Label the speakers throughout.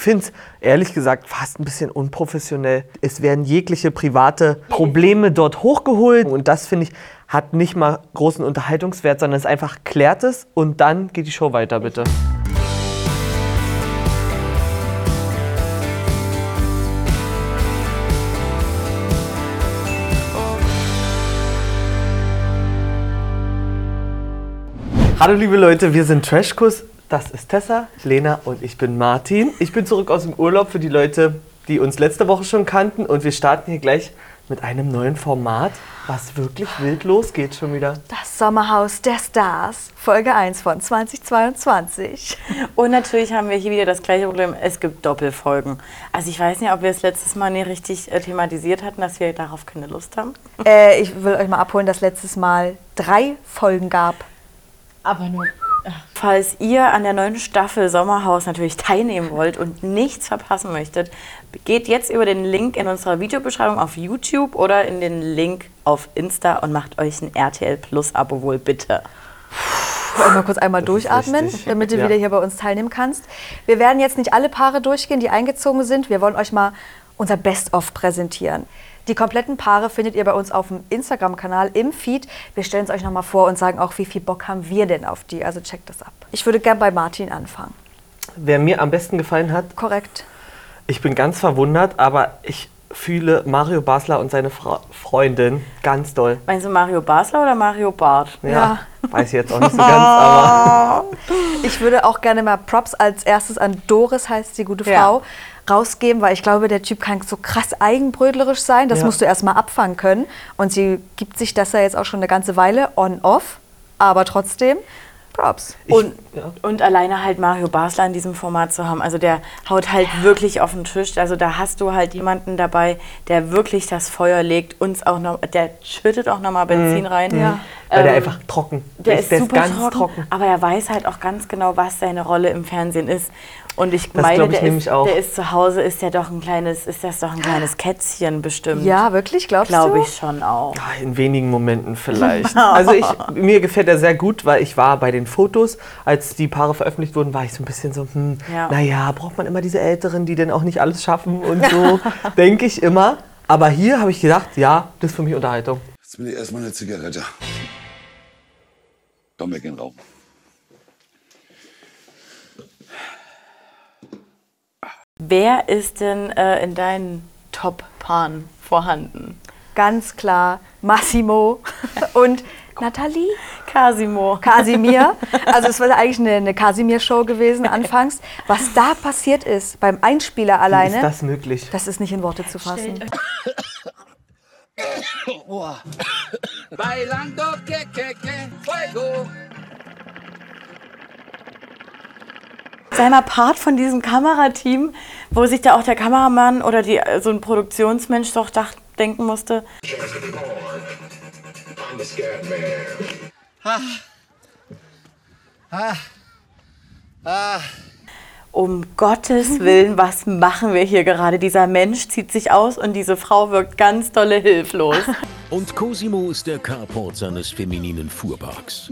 Speaker 1: finde es ehrlich gesagt fast ein bisschen unprofessionell. Es werden jegliche private Probleme dort hochgeholt und das finde ich hat nicht mal großen Unterhaltungswert, sondern es einfach klärt es und dann geht die Show weiter, bitte. Hallo liebe Leute, wir sind Trashkurs. Das ist Tessa, Lena und ich bin Martin. Ich bin zurück aus dem Urlaub für die Leute, die uns letzte Woche schon kannten und wir starten hier gleich mit einem neuen Format, was wirklich wild losgeht schon wieder.
Speaker 2: Das Sommerhaus der Stars, Folge 1 von 2022.
Speaker 3: Und natürlich haben wir hier wieder das gleiche Problem, es gibt Doppelfolgen. Also ich weiß nicht, ob wir es letztes Mal nicht richtig äh, thematisiert hatten, dass wir darauf keine Lust haben.
Speaker 2: Äh, ich will euch mal abholen, dass letztes Mal drei Folgen gab.
Speaker 3: Aber nur. Falls ihr an der neuen Staffel Sommerhaus natürlich teilnehmen wollt und nichts verpassen möchtet, geht jetzt über den Link in unserer Videobeschreibung auf YouTube oder in den Link auf Insta und macht euch ein RTL Plus Abo wohl bitte.
Speaker 2: Ich wollte mal kurz einmal
Speaker 1: Das
Speaker 2: durchatmen, damit du
Speaker 1: Ja.
Speaker 2: wieder hier bei uns teilnehmen kannst. Wir werden jetzt nicht alle Paare durchgehen, die eingezogen sind. Wir wollen euch mal unser Best-of präsentieren. Die kompletten Paare findet ihr bei uns auf dem Instagram-Kanal im Feed. Wir stellen es euch nochmal vor und sagen auch, wie viel Bock haben wir denn auf die. Also checkt das ab. Ich würde gern bei Martin anfangen.
Speaker 1: Wer mir am besten gefallen hat,
Speaker 2: Korrekt.
Speaker 1: ich bin ganz verwundert, aber ich fühle Mario Basler und seine Fra Freundin ganz doll.
Speaker 3: Meinst du Mario Basler oder Mario Barth?
Speaker 1: Ja,
Speaker 2: Ja.
Speaker 1: weiß ich jetzt auch nicht so ganz, aber
Speaker 2: Ich würde auch gerne mal Props als erstes an Doris, heißt die gute
Speaker 3: Ja.
Speaker 2: Frau, rausgeben, weil ich glaube, der Typ kann so krass eigenbrötlerisch sein. Das
Speaker 1: Ja.
Speaker 2: musst du erstmal abfangen können. Und sie gibt sich das ja jetzt auch schon eine ganze Weile on-off. Aber trotzdem, Props.
Speaker 1: ich,
Speaker 3: Und,
Speaker 1: ja.
Speaker 3: und alleine halt Mario Basler in diesem Format zu haben, also der haut halt wirklich auf den Tisch. Also da hast du halt jemanden dabei, der wirklich das Feuer legt, uns auch noch, der schüttet auch nochmal Benzin rein.
Speaker 2: Ja.
Speaker 1: Weil der
Speaker 3: Ähm,
Speaker 1: einfach trocken
Speaker 3: Der ist, super
Speaker 1: ganz
Speaker 3: trocken,
Speaker 1: trocken.
Speaker 3: aber er weiß halt auch ganz genau, was seine Rolle im Fernsehen ist. Und ich
Speaker 1: Das
Speaker 3: meine,
Speaker 1: ich
Speaker 3: der, ist,
Speaker 1: auch.
Speaker 3: der ist zu Hause, ist der doch ein kleines, ist das doch ein kleines Kätzchen bestimmt.
Speaker 2: Ja, wirklich, glaubst
Speaker 3: glaube
Speaker 2: du?
Speaker 3: ich schon auch.
Speaker 1: Ja, in wenigen Momenten vielleicht. Also ich, mir gefällt er sehr gut, weil ich war bei den Fotos, als die Paare veröffentlicht wurden, war ich so ein bisschen so, hm,
Speaker 3: Ja.
Speaker 1: naja, braucht man immer diese Älteren, die denn auch nicht alles schaffen und so, denke ich immer. Aber hier habe ich gedacht, ja, das ist für mich Unterhaltung.
Speaker 4: Jetzt will ich erstmal eine Zigarette. Komm, wir gehen rauchen.
Speaker 3: Wer ist denn äh, in deinen Top-Paaren vorhanden?
Speaker 2: Ganz klar Massimo und Nathalie.
Speaker 3: Casimo.
Speaker 2: Kasimir. Also es war eigentlich eine, eine Kasimir-Show gewesen anfangs. Was da passiert ist beim Einspieler
Speaker 1: Wie
Speaker 2: alleine,
Speaker 1: ist das möglich?
Speaker 2: das ist nicht in Worte zu fassen.
Speaker 5: Bailando que que que fuego.
Speaker 3: Sei mal Part von diesem Kamerateam, wo sich da auch der Kameramann oder die, äh, so ein Produktionsmensch doch dach, denken musste,
Speaker 6: the scat man.
Speaker 3: Um Gottes Willen, was machen wir hier gerade? Dieser Mensch zieht sich aus und diese Frau wirkt ganz dolle hilflos.
Speaker 7: Und Cosimo ist der Carport seines femininen Fuhrparks.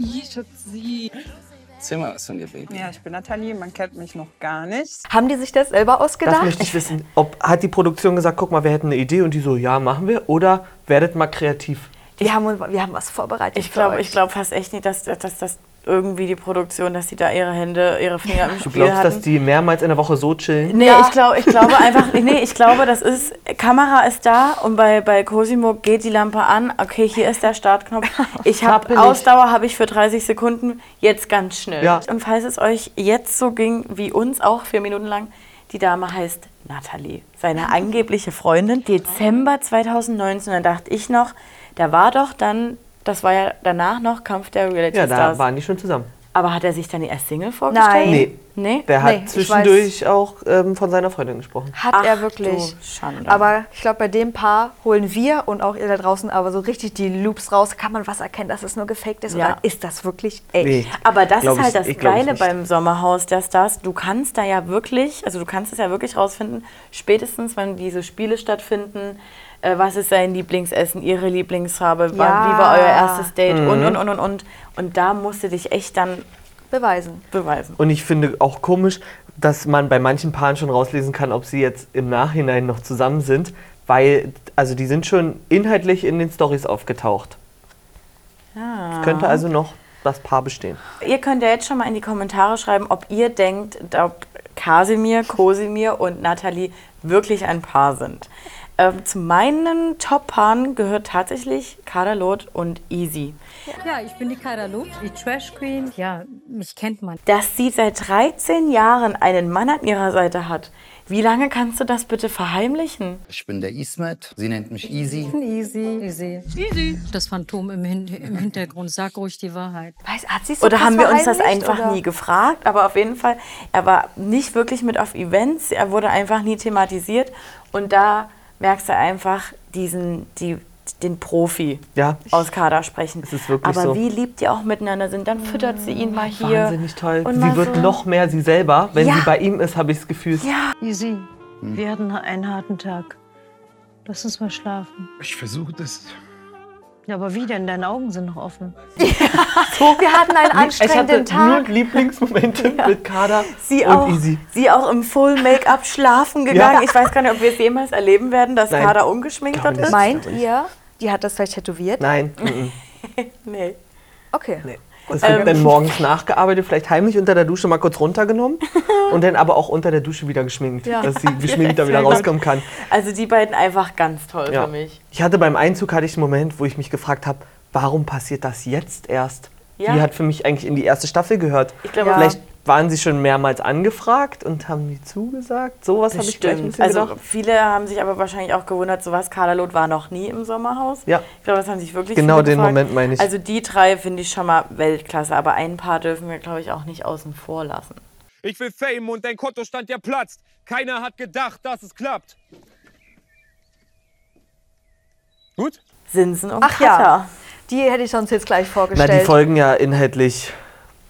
Speaker 5: Erzähl mal was von dir, Baby.
Speaker 8: Ja, ich bin Nathalie, man kennt mich noch gar nicht.
Speaker 2: Haben die sich das selber
Speaker 1: Das
Speaker 2: ausgedacht?
Speaker 1: möchte ich wissen. Ob, hat die Produktion gesagt, guck mal, wir hätten eine Idee und die so, ja, machen wir? Oder werdet mal kreativ?
Speaker 2: Wir haben, wir haben was vorbereitet.
Speaker 3: Ich glaube ich glaub fast echt nicht, dass, dass, dass irgendwie die Produktion, dass sie da ihre Hände, ihre Finger im
Speaker 1: Du
Speaker 3: Spiel
Speaker 1: glaubst,
Speaker 3: hatten.
Speaker 1: dass die mehrmals in der Woche so chillen?
Speaker 3: Nee,
Speaker 2: Ja.
Speaker 3: ich, glaub, ich glaube einfach, nee, ich glaube, das ist, Kamera ist da und bei, bei Cosimo geht die Lampe an. Okay, hier ist der Startknopf. Ich habe. Ausdauer habe ich für 30 Sekunden, jetzt ganz schnell.
Speaker 1: Ja.
Speaker 3: Und falls es euch jetzt so ging, wie uns auch, vier Minuten lang, die Dame heißt Nathalie, seine angebliche Freundin. Dezember 2019, da dachte ich noch, da war doch dann, das war ja danach noch Kampf der Reality
Speaker 1: Ja, da
Speaker 3: Stars.
Speaker 1: waren die schon zusammen.
Speaker 3: Aber hat er sich dann als Single vorgestellt?
Speaker 2: Nein.
Speaker 1: Nee.
Speaker 3: Nee?
Speaker 1: Der
Speaker 2: Nee,
Speaker 1: hat
Speaker 2: ich
Speaker 1: zwischendurch auch ähm, von seiner Freundin gesprochen.
Speaker 2: Hat
Speaker 3: Ach,
Speaker 2: er wirklich.
Speaker 3: du Schande.
Speaker 2: Aber ich glaube, bei dem Paar holen wir und auch ihr da draußen aber so richtig die Loops raus. Kann man was erkennen, dass es nur gefaked ist?
Speaker 3: Ja.
Speaker 2: Oder ist das wirklich echt?
Speaker 1: Nee.
Speaker 3: Aber das
Speaker 1: Glaub
Speaker 3: ist halt
Speaker 1: ich-
Speaker 3: das
Speaker 1: ich
Speaker 3: Geile beim Sommerhaus der Stars. Du kannst da ja wirklich, also du kannst es ja wirklich rausfinden, spätestens wenn diese Spiele stattfinden, äh, was ist sein Lieblingsessen, ihre Lieblingsfarbe, wann-
Speaker 2: Ja.
Speaker 3: wie war euer erstes Date
Speaker 1: Mhm.
Speaker 3: und, und, und, und, und. Und da musst du dich echt dann
Speaker 2: beweisen.
Speaker 3: beweisen.
Speaker 1: Und ich finde auch komisch, dass man bei manchen Paaren schon rauslesen kann, ob sie jetzt im Nachhinein noch zusammen sind, weil, also die sind schon inhaltlich in den Stories aufgetaucht. Es könnte also noch das Paar bestehen.
Speaker 3: Ihr könnt ja jetzt schon mal in die Kommentare schreiben, ob ihr denkt, ob Kasimir, Kosimir und Nathalie wirklich ein Paar sind. Ähm, zu meinen Top-Paaren gehört tatsächlich Kadalot und Easy.
Speaker 4: Ja, ich bin die Kadalot, die Trash Queen. Ja, mich kennt man.
Speaker 3: Dass sie seit 13 Jahren einen Mann an ihrer Seite hat. Wie lange kannst du das bitte verheimlichen?
Speaker 9: Ich bin der Ismet, sie nennt mich Easy.
Speaker 4: Easy. Easy. Easy. Das Phantom im, Hin im Hintergrund, sag ruhig die Wahrheit.
Speaker 2: Weiß, hat sie so
Speaker 3: Oder haben wir uns das einfach
Speaker 2: oder?
Speaker 3: nie gefragt? Aber auf jeden Fall, er war nicht wirklich mit auf Events, er wurde einfach nie thematisiert. Und da merkst du einfach diesen, die, den Profi
Speaker 1: Ja.
Speaker 3: aus Kader sprechen.
Speaker 1: Es ist wirklich
Speaker 3: Aber
Speaker 1: so.
Speaker 3: wie lieb die auch miteinander sind, dann füttert sie ihn mal hier.
Speaker 1: Wahnsinnig toll.
Speaker 3: Und
Speaker 1: sie wird
Speaker 3: so.
Speaker 1: noch mehr sie selber. Wenn
Speaker 3: Ja.
Speaker 1: sie bei ihm ist, habe ich das Gefühl.
Speaker 3: Ja,
Speaker 4: Easy. Wir hatten einen harten Tag. Lass uns mal schlafen.
Speaker 6: Ich versuche das.
Speaker 4: Ja, aber wie denn? Deine Augen sind noch offen.
Speaker 2: Wir hatten einen
Speaker 1: Ich hatte
Speaker 2: anstrengenden
Speaker 1: nur
Speaker 2: Tag.
Speaker 1: Lieblingsmomente mit Kader
Speaker 3: sie
Speaker 1: und
Speaker 3: auch,
Speaker 1: Easy.
Speaker 3: sie auch im Full Make-up schlafen gegangen.
Speaker 1: Ja.
Speaker 3: Ich weiß gar nicht, ob wir es jemals erleben werden, dass
Speaker 1: Nein.
Speaker 3: Kader ungeschminkt dort ist.
Speaker 2: Meint ihr, die hat das vielleicht tätowiert?
Speaker 1: Nein.
Speaker 3: Nee.
Speaker 2: Okay.
Speaker 1: Es wird dann morgens nachgearbeitet, vielleicht heimlich unter der Dusche mal kurz runtergenommen und dann aber auch unter der Dusche wieder geschminkt, dass sie geschminkt da wieder rauskommen kann.
Speaker 3: Also die beiden einfach ganz toll
Speaker 1: Ja.
Speaker 3: für mich.
Speaker 1: Ich hatte beim Einzug hatte ich einen Moment, wo ich mich gefragt habe, warum passiert das jetzt erst?
Speaker 3: Ja.
Speaker 1: Die hat für mich eigentlich in die erste Staffel gehört.
Speaker 3: Ich glaube,
Speaker 1: Vielleicht waren sie schon mehrmals angefragt und haben die zugesagt. Sowas habe ich gleich ein bisschen
Speaker 3: Also
Speaker 1: gedacht.
Speaker 3: viele haben sich aber wahrscheinlich auch gewundert, sowas. Kaderlot war noch nie im Sommerhaus.
Speaker 1: Ja.
Speaker 3: Ich glaube, das haben sich wirklich
Speaker 1: Genau den
Speaker 3: gefragt.
Speaker 1: Moment meine ich.
Speaker 3: Also die drei finde ich schon mal Weltklasse, aber ein paar dürfen wir, glaube ich, auch nicht außen vor lassen.
Speaker 10: Ich will Fame und dein Kontostand, der platzt. Keiner hat gedacht, dass es klappt. Gut?
Speaker 3: Sinsen und
Speaker 2: Ach
Speaker 3: Cutter.
Speaker 2: ja, die hätte ich sonst jetzt gleich
Speaker 1: Na,
Speaker 2: vorgestellt.
Speaker 1: die folgen ja inhaltlich.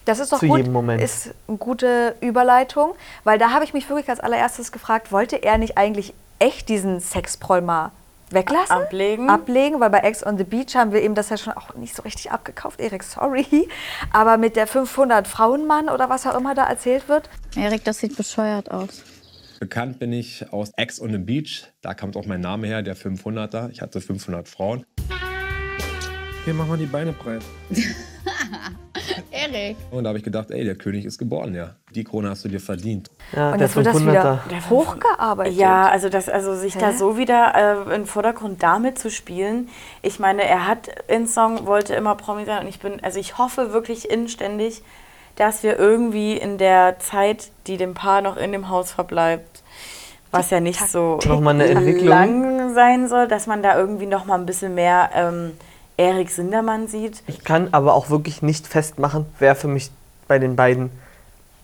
Speaker 2: Das ist doch
Speaker 1: Zu
Speaker 2: gut.
Speaker 1: jedem Moment.
Speaker 2: Ist eine gute Überleitung, weil da habe ich mich wirklich als allererstes gefragt, wollte er nicht eigentlich echt diesen Sexproll mal weglassen?
Speaker 3: Ablegen.
Speaker 2: Ablegen, weil bei Ex on the Beach haben wir eben das ja schon auch nicht so richtig abgekauft. Erik, sorry. Aber mit der 500 Frauenmann oder was auch immer da erzählt wird,
Speaker 4: Erik, das sieht bescheuert aus.
Speaker 10: Bekannt bin ich aus Ex on the Beach. Da kommt auch mein Name her, der 500er. Ich hatte 500 Frauen. Hier machen wir die Beine breit.
Speaker 4: Erik.
Speaker 10: Und da habe ich gedacht, ey, der König ist geboren, ja. Die Krone hast du dir verdient.
Speaker 1: Ja,
Speaker 2: und jetzt wird das
Speaker 1: 500er.
Speaker 2: wieder hochgearbeitet.
Speaker 3: Ja, also, das, also sich da
Speaker 2: Hä?
Speaker 3: so wieder äh, im Vordergrund damit zu spielen. Ich meine, er hat in Song, wollte immer Promi sein und ich bin, also ich hoffe wirklich inständig, dass wir irgendwie in der Zeit, die dem Paar noch in dem Haus verbleibt, was ja nicht so
Speaker 1: Noch mal eine Entwicklung.
Speaker 3: lang sein soll, dass man da irgendwie noch mal ein bisschen mehr ähm, Erik Sindermann sieht.
Speaker 1: Ich kann aber auch wirklich nicht festmachen, wer für mich bei den beiden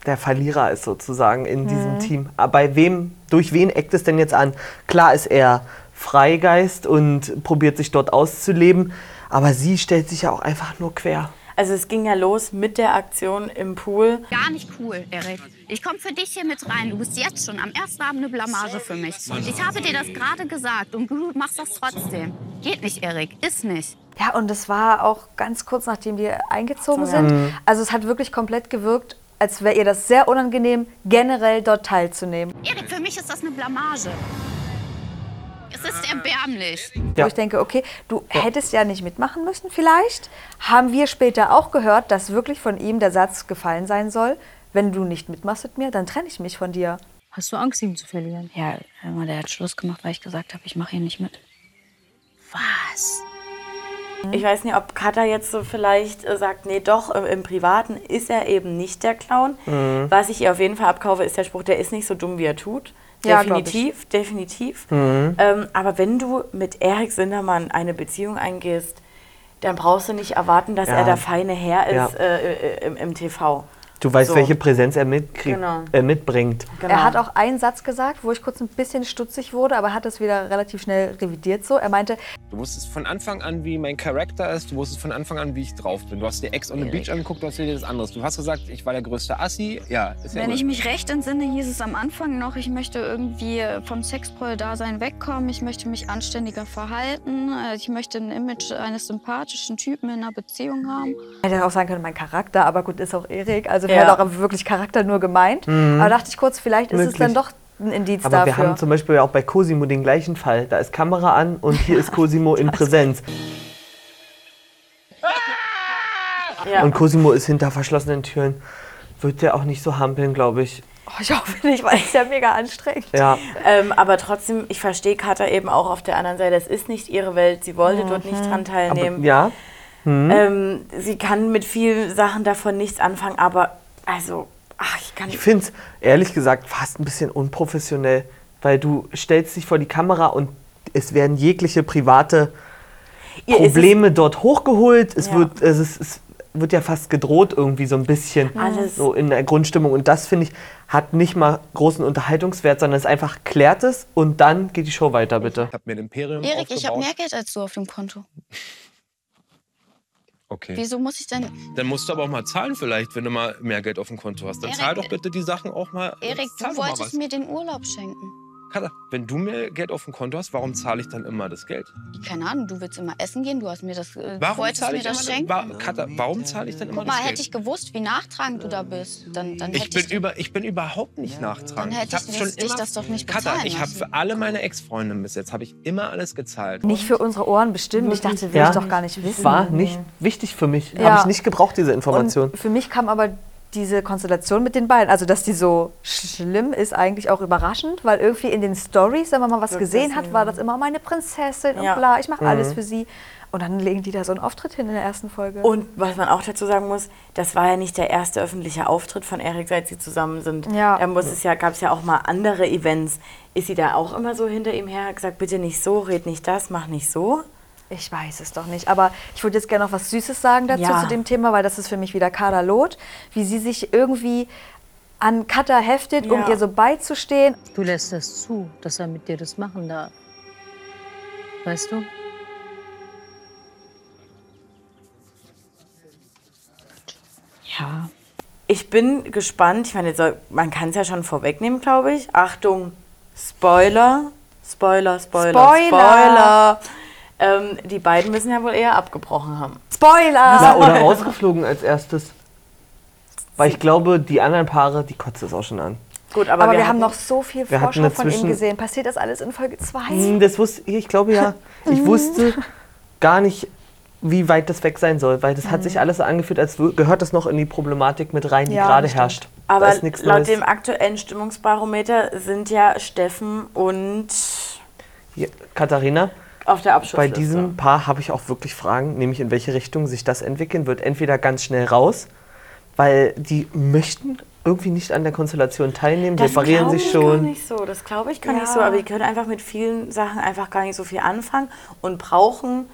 Speaker 1: der Verlierer ist sozusagen in diesem
Speaker 3: Mhm.
Speaker 1: Team. Aber bei wem, durch wen eckt es denn jetzt an? Klar ist er Freigeist und probiert sich dort auszuleben, aber sie stellt sich ja auch einfach nur quer.
Speaker 3: Also es ging ja los mit der Aktion im Pool.
Speaker 11: Gar nicht cool, Erik. Ich komme für dich hier mit rein. Du bist jetzt schon am ersten Abend eine Blamage für mich. Ich habe dir das gerade gesagt und du machst das trotzdem. Geht nicht, Erik. Ist nicht.
Speaker 2: Ja, und es war auch ganz kurz nachdem die eingezogen sind.
Speaker 1: Mhm.
Speaker 2: Also es hat wirklich komplett gewirkt, als wäre ihr das sehr unangenehm, generell dort teilzunehmen.
Speaker 11: Erik, für mich ist das eine Blamage. Es ist erbärmlich.
Speaker 2: Wo ich denke, okay, du hättest ja nicht mitmachen müssen vielleicht. Haben wir später auch gehört, dass wirklich von ihm der Satz gefallen sein soll, wenn du nicht mitmachst mit mir, dann trenne ich mich von dir.
Speaker 4: Hast du Angst, ihn zu verlieren?
Speaker 11: Ja, der hat Schluss gemacht, weil ich gesagt habe, ich mache hier nicht mit. Was?
Speaker 3: Ich weiß nicht, ob Katha jetzt so vielleicht äh, sagt, nee, doch, im, im Privaten ist er eben nicht der Clown.
Speaker 1: Mhm.
Speaker 3: Was ich ihr auf jeden Fall abkaufe, ist der Spruch, der ist nicht so dumm, wie er tut.
Speaker 2: Ja, glaub
Speaker 3: definitiv, definitiv.
Speaker 1: Mhm.
Speaker 3: Ähm, aber wenn du mit Erik Sindermann eine Beziehung eingehst, dann brauchst du nicht erwarten, dass
Speaker 1: Ja.
Speaker 3: er der feine Herr
Speaker 1: Ja.
Speaker 3: ist äh, äh, im, im TV.
Speaker 1: Du weißt,
Speaker 3: So.
Speaker 1: welche Präsenz er
Speaker 3: Genau.
Speaker 1: äh, mitbringt.
Speaker 3: Genau.
Speaker 2: Er hat auch einen Satz gesagt, wo ich kurz ein bisschen stutzig wurde, aber hat das wieder relativ schnell revidiert so. Er meinte,
Speaker 10: Du wusstest von Anfang an, wie mein Charakter ist. Du wusstest von Anfang an, wie ich drauf bin. Du hast dir Ex on the Beach angeguckt, du hast dir das anderes. Du hast gesagt, ich war der größte Assi. Ja, ist ja
Speaker 11: Wenn
Speaker 10: gut.
Speaker 11: ich mich recht entsinne, hieß es am Anfang noch, ich möchte irgendwie vom Sexproll-Dasein wegkommen, ich möchte mich anständiger verhalten, äh, ich möchte ein Image eines sympathischen Typen in einer Beziehung haben.
Speaker 2: hätte auch sagen können, mein Charakter, aber gut, ist auch Erik. Also Also
Speaker 3: Ja.
Speaker 2: wäre auch wirklich Charakter nur gemeint.
Speaker 1: Mhm.
Speaker 2: Aber dachte ich kurz, vielleicht ist es
Speaker 1: Möglich.
Speaker 2: dann doch ein Indiz
Speaker 1: Aber wir
Speaker 2: dafür.
Speaker 1: haben zum Beispiel auch bei Cosimo den gleichen Fall. Da ist Kamera an und hier ist Cosimo in Präsenz.
Speaker 3: Ja.
Speaker 1: Und Cosimo ist hinter verschlossenen Türen. Wird der auch nicht so hampeln, glaube ich.
Speaker 2: oh, ich hoffe nicht, weil es ja mega anstrengend.
Speaker 1: Ja.
Speaker 3: Ähm, aber trotzdem, ich verstehe Katha eben auch auf der anderen Seite. Es ist nicht ihre Welt. Sie wollte dort nicht dran
Speaker 1: Aber,
Speaker 3: teilnehmen.
Speaker 1: ja. Hm.
Speaker 3: Ähm, sie kann mit vielen Sachen davon nichts anfangen, aber also, ach, ich kann
Speaker 1: Ich finde es ehrlich gesagt fast ein bisschen unprofessionell, weil du stellst dich vor die Kamera und es werden jegliche private
Speaker 3: Ihr
Speaker 1: Probleme dort hochgeholt. Es,
Speaker 3: Ja.
Speaker 1: wird, es, ist, es wird ja fast gedroht irgendwie so ein bisschen
Speaker 3: Alles.
Speaker 1: so in der Grundstimmung. Und das finde ich hat nicht mal großen Unterhaltungswert, sondern es einfach klärt es und dann geht die Show weiter, bitte.
Speaker 10: Ich habe mir ein Imperium
Speaker 11: Erik, ich habe
Speaker 10: aufgebaut.
Speaker 11: mehr Geld als du auf dem Konto.
Speaker 10: Okay.
Speaker 11: Wieso muss ich denn.
Speaker 10: Dann musst du aber auch mal zahlen vielleicht, wenn du mal mehr Geld auf dem Konto hast. Dann
Speaker 11: Erik,
Speaker 10: zahl doch bitte die Sachen auch mal.
Speaker 11: Erik, du wolltest mir den Urlaub schenken.
Speaker 10: Katha, wenn du mehr Geld auf dem Konto hast, warum zahle ich dann immer das Geld?
Speaker 11: Keine Ahnung, du willst immer essen gehen, du hast mir das, äh,
Speaker 10: Warum
Speaker 11: wolltest
Speaker 10: zahle
Speaker 11: mir
Speaker 10: ich
Speaker 11: das
Speaker 10: immer
Speaker 11: schenken.
Speaker 10: wa Katha, warum zahle ich dann immer
Speaker 11: Guck mal,
Speaker 10: das
Speaker 11: hätte
Speaker 10: Geld?
Speaker 11: ich gewusst, wie nachtragend du da bist, dann, dann
Speaker 10: Ich
Speaker 11: hätte
Speaker 10: bin, über, ich bin überhaupt nicht nachtragend.
Speaker 11: Dann hätte
Speaker 10: hab
Speaker 11: ich dich- dich das doch nicht
Speaker 10: Katha,
Speaker 11: bezahlen
Speaker 10: ich habe für alle meine Ex-Freundinnen bis jetzt habe ich immer alles gezahlt.
Speaker 2: Nicht für unsere Ohren bestimmt. Ich dachte, will
Speaker 1: Ja.
Speaker 2: ich doch gar nicht wissen.
Speaker 1: War nicht wichtig für mich.
Speaker 2: Ja.
Speaker 1: Habe ich nicht gebraucht, diese Information.
Speaker 2: Und für mich kam aber diese Konstellation mit den beiden, also dass die so schlimm ist, eigentlich auch überraschend, weil irgendwie in den Stories, wenn man mal was
Speaker 3: Wirkt
Speaker 2: gesehen hat, war das immer meine Prinzessin
Speaker 3: Ja.
Speaker 2: und bla, ich mache
Speaker 1: Mhm.
Speaker 2: alles für sie. Und dann legen die da so einen Auftritt hin in der ersten Folge.
Speaker 3: Und was man auch dazu sagen muss, das war ja nicht der erste öffentliche Auftritt von Erik, seit sie zusammen sind.
Speaker 2: Ja.
Speaker 3: Da muss es ja, gab es ja auch mal andere Events. Ist sie da auch immer so hinter ihm her, gesagt, bitte nicht so, red nicht das, mach nicht so?
Speaker 2: Ich weiß es doch nicht. Aber ich würde jetzt gerne noch was Süßes sagen dazu,
Speaker 3: Ja.
Speaker 2: zu dem Thema, weil das ist für mich wieder Kader Loth, wie sie sich irgendwie an Katha heftet, um
Speaker 3: Ja.
Speaker 2: ihr so beizustehen.
Speaker 4: Du lässt das zu, dass er mit dir das machen darf. Weißt du?
Speaker 3: Ja. Ich bin gespannt. Ich meine, so- man kann es ja schon vorwegnehmen, glaube ich. Achtung, Spoiler. Spoiler, Spoiler,
Speaker 2: Spoiler.
Speaker 3: Spoiler. Ähm, die beiden müssen ja wohl eher abgebrochen haben.
Speaker 2: Spoiler!
Speaker 1: Ja, oder rausgeflogen als erstes. Weil ich glaube, die anderen Paare, die kotzt es auch schon an.
Speaker 3: Gut,
Speaker 2: Aber,
Speaker 3: aber,
Speaker 2: wir,
Speaker 3: wir,
Speaker 2: haben
Speaker 3: hatten-
Speaker 2: noch so viel Vorschau von ihm gesehen. Passiert das alles in Folge 2?
Speaker 1: Hm, Das wusste ich, ich glaube ja. Ich
Speaker 2: Mhm.
Speaker 1: wusste gar nicht, wie weit das weg sein soll, weil das hat sich alles so angefühlt, als gehört das noch in die Problematik mit rein, die
Speaker 2: Ja,
Speaker 1: gerade herrscht.
Speaker 3: Aber laut
Speaker 1: Neues.
Speaker 3: dem aktuellen Stimmungsbarometer sind ja Steffen und
Speaker 1: Hier, Katharina,
Speaker 3: auf der
Speaker 1: bei
Speaker 3: Abschlussliste.
Speaker 1: diesem Paar habe ich auch wirklich Fragen, nämlich in welche Richtung sich das entwickeln wird. Entweder ganz schnell raus, weil die möchten irgendwie nicht an der Konstellation teilnehmen, die
Speaker 3: das
Speaker 1: reparieren
Speaker 3: glaube
Speaker 1: sich
Speaker 3: ich gar
Speaker 1: schon.
Speaker 3: nicht so. Das glaube ich gar
Speaker 2: Ja.
Speaker 3: nicht so. Aber die können einfach mit vielen Sachen einfach gar nicht so viel anfangen und brauchen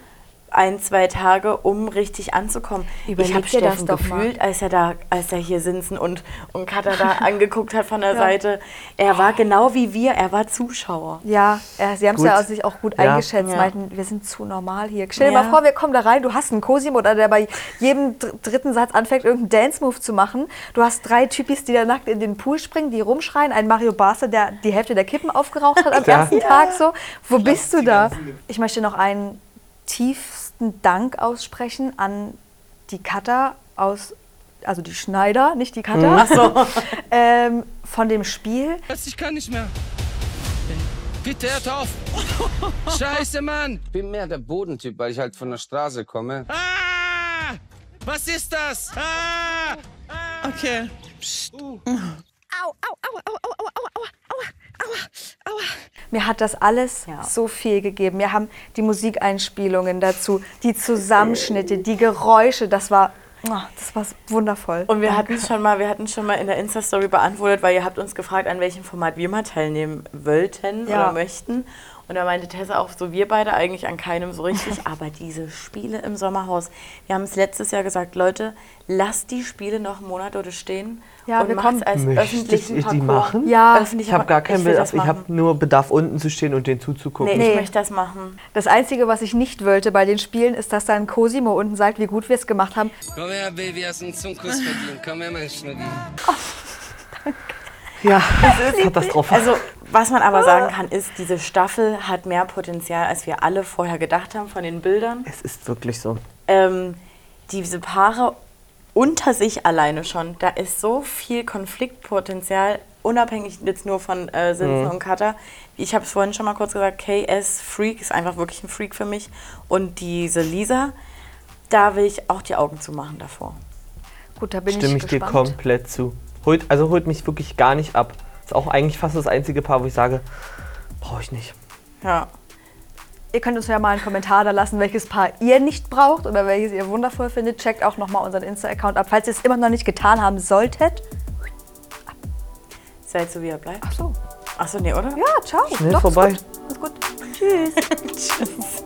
Speaker 3: ein, zwei Tage, um richtig anzukommen.
Speaker 2: Überleg
Speaker 3: ich habe
Speaker 2: dir das
Speaker 3: Steffen
Speaker 2: doch mal.
Speaker 3: gefühlt, als er da, als er hier sitzen und, und Katha da angeguckt hat von der Seite. Er war genau wie wir, er war Zuschauer.
Speaker 2: Ja, äh, sie haben es ja aus sich auch gut
Speaker 1: Ja.
Speaker 2: eingeschätzt.
Speaker 3: Ja.
Speaker 2: Meinten, wir sind zu normal hier. Stell dir
Speaker 3: Ja.
Speaker 2: mal vor, wir kommen da rein, du hast einen Cosimo oder der bei jedem dr dritten Satz anfängt, irgendeinen Dance-Move zu machen. Du hast drei Typis, die da nackt in den Pool springen, die rumschreien. Ein Mario Barca, der die Hälfte der Kippen aufgeraucht hat am
Speaker 1: Ja.
Speaker 2: ersten Tag. So, wo bist du da? Ich möchte noch einen tiefsten Dank aussprechen an die Cutter aus, also die Schneider, nicht die Cutter, mhm. so. ähm, von dem Spiel.
Speaker 5: Ich kann nicht mehr. Bitte hört auf! Scheiße, Mann!
Speaker 12: Ich bin mehr der Bodentyp, weil ich halt von der Straße komme.
Speaker 5: Ah! Was ist das? Ah! ah.
Speaker 8: Okay.
Speaker 11: Psst. Uh. Au, au, au, au, au, au, au, au au, au.
Speaker 2: Mir hat das alles
Speaker 3: Ja.
Speaker 2: so viel gegeben. Wir haben die Musikeinspielungen dazu, die Zusammenschnitte, die Geräusche. Das war, oh, das war wundervoll.
Speaker 3: Und wir hatten es schon mal, wir hatten schon mal in der Insta-Story beantwortet, weil ihr habt uns gefragt, an welchem Format wir mal teilnehmen wollten
Speaker 2: Ja.
Speaker 3: oder möchten. Und da meinte Tessa auch so, wir beide eigentlich an keinem so richtig. Aber diese Spiele im Sommerhaus, wir haben es letztes Jahr gesagt, Leute, lasst die Spiele noch einen Monat oder stehen
Speaker 2: Ja,
Speaker 3: und
Speaker 2: wir
Speaker 3: macht's
Speaker 2: kommen-
Speaker 3: als
Speaker 1: Möchtet
Speaker 3: öffentlichen
Speaker 1: ihr die machen?
Speaker 2: Ja,
Speaker 1: Ich habe gar keinen
Speaker 3: ich
Speaker 1: Bedarf. Ich habe nur Bedarf, unten zu stehen und denen zuzugucken.
Speaker 3: Nee, ich
Speaker 2: Nee.
Speaker 3: möchte das machen.
Speaker 2: Das Einzige, was ich nicht wollte bei den Spielen, ist, dass dann Cosimo unten sagt, wie gut wir es gemacht haben.
Speaker 12: Komm her, Baby, hast einen Zungenkuss verdient. Komm her, mein Schnucki.
Speaker 1: Ja, Katastrophe.
Speaker 3: Also, was man aber sagen kann, ist, diese Staffel hat mehr Potenzial, als wir alle vorher gedacht haben von den Bildern.
Speaker 1: es ist wirklich so.
Speaker 3: ähm, diese Paare unter sich alleine schon, da ist so viel Konfliktpotenzial, unabhängig jetzt nur von äh, Sinsen
Speaker 1: Mhm.
Speaker 3: und Cutter. Ich habe es vorhin schon mal kurz gesagt, KS Freak ist einfach wirklich ein Freak für mich. Und diese Lisa, da will ich auch die Augen zumachen davor.
Speaker 2: Gut, da bin
Speaker 1: Stimme ich
Speaker 2: ich
Speaker 1: dir komplett zu. Holt, also holt mich wirklich gar nicht ab. Ist auch eigentlich fast das einzige Paar, wo ich sage, brauche ich nicht.
Speaker 3: Ja.
Speaker 2: Ihr könnt uns ja mal einen Kommentar da lassen, welches Paar ihr nicht braucht oder welches ihr wundervoll findet. Checkt auch nochmal unseren Insta-Account ab, falls ihr es immer noch nicht getan haben solltet.
Speaker 3: Seid so, wie er bleibt.
Speaker 2: Ach so.
Speaker 3: Ach so, nee, oder?
Speaker 2: Ja, ciao.
Speaker 1: Schnell
Speaker 2: Doch, ist
Speaker 1: vorbei.
Speaker 2: gut. Ist gut. Tschüss.
Speaker 3: Tschüss.